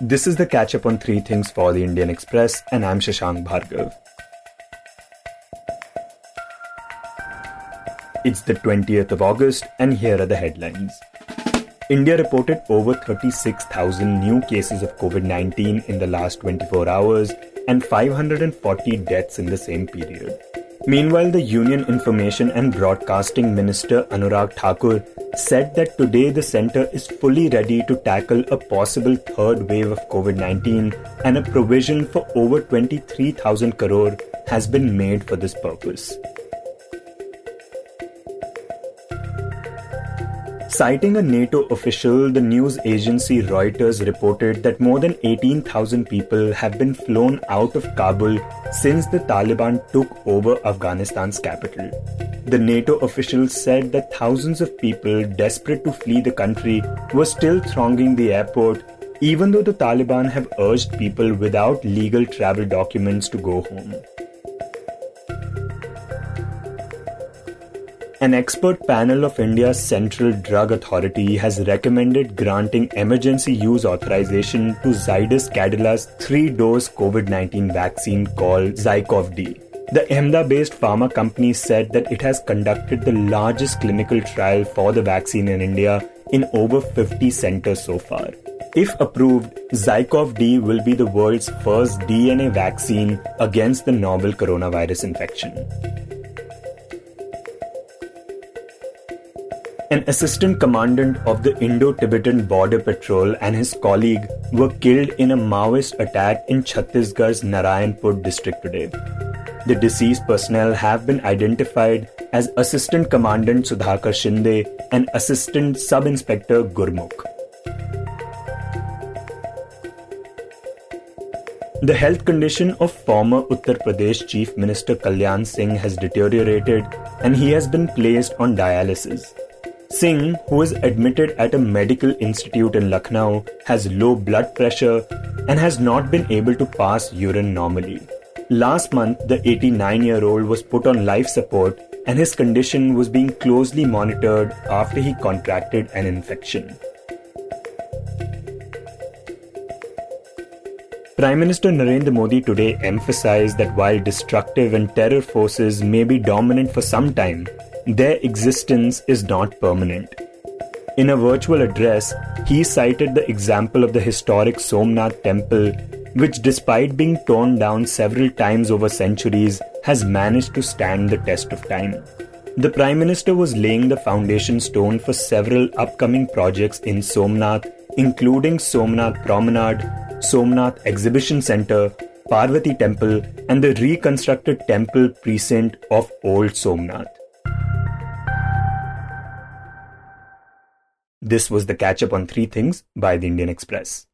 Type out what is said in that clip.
This is the catch up on three things for the Indian Express, and I'm Shashank Bhargav. It's the 20th of August, and here are the headlines. India reported over 36,000 new cases of COVID 19 in the last 24 hours and 540 deaths in the same period. Meanwhile, the Union Information and Broadcasting Minister Anurag Thakur said that today the centre is fully ready to tackle a possible third wave of COVID 19 and a provision for over 23,000 crore has been made for this purpose. Citing a NATO official, the news agency Reuters reported that more than 18,000 people have been flown out of Kabul since the Taliban took over Afghanistan's capital. The NATO official said that thousands of people desperate to flee the country were still thronging the airport, even though the Taliban have urged people without legal travel documents to go home. An expert panel of India's Central Drug Authority has recommended granting emergency use authorization to Zydus Cadila's three dose COVID 19 vaccine called ZyCoV-D. The Ahmedabad based pharma company said that it has conducted the largest clinical trial for the vaccine in India in over 50 centers so far. If approved, ZyCoV-D will be the world's first DNA vaccine against the novel coronavirus infection. An assistant commandant of the Indo Tibetan Border Patrol and his colleague were killed in a Maoist attack in Chhattisgarh's Narayanpur district today. The deceased personnel have been identified as Assistant Commandant Sudhakar Shinde and Assistant Sub Inspector Gurmukh. The health condition of former Uttar Pradesh Chief Minister Kalyan Singh has deteriorated and he has been placed on dialysis. Singh, who is admitted at a medical institute in Lucknow, has low blood pressure and has not been able to pass urine normally. Last month, the 89 year old was put on life support and his condition was being closely monitored after he contracted an infection. Prime Minister Narendra Modi today emphasized that while destructive and terror forces may be dominant for some time, their existence is not permanent. In a virtual address, he cited the example of the historic Somnath temple, which, despite being torn down several times over centuries, has managed to stand the test of time. The Prime Minister was laying the foundation stone for several upcoming projects in Somnath, including Somnath Promenade, Somnath Exhibition Centre, Parvati Temple, and the reconstructed temple precinct of Old Somnath. This was the catch up on three things by the Indian Express.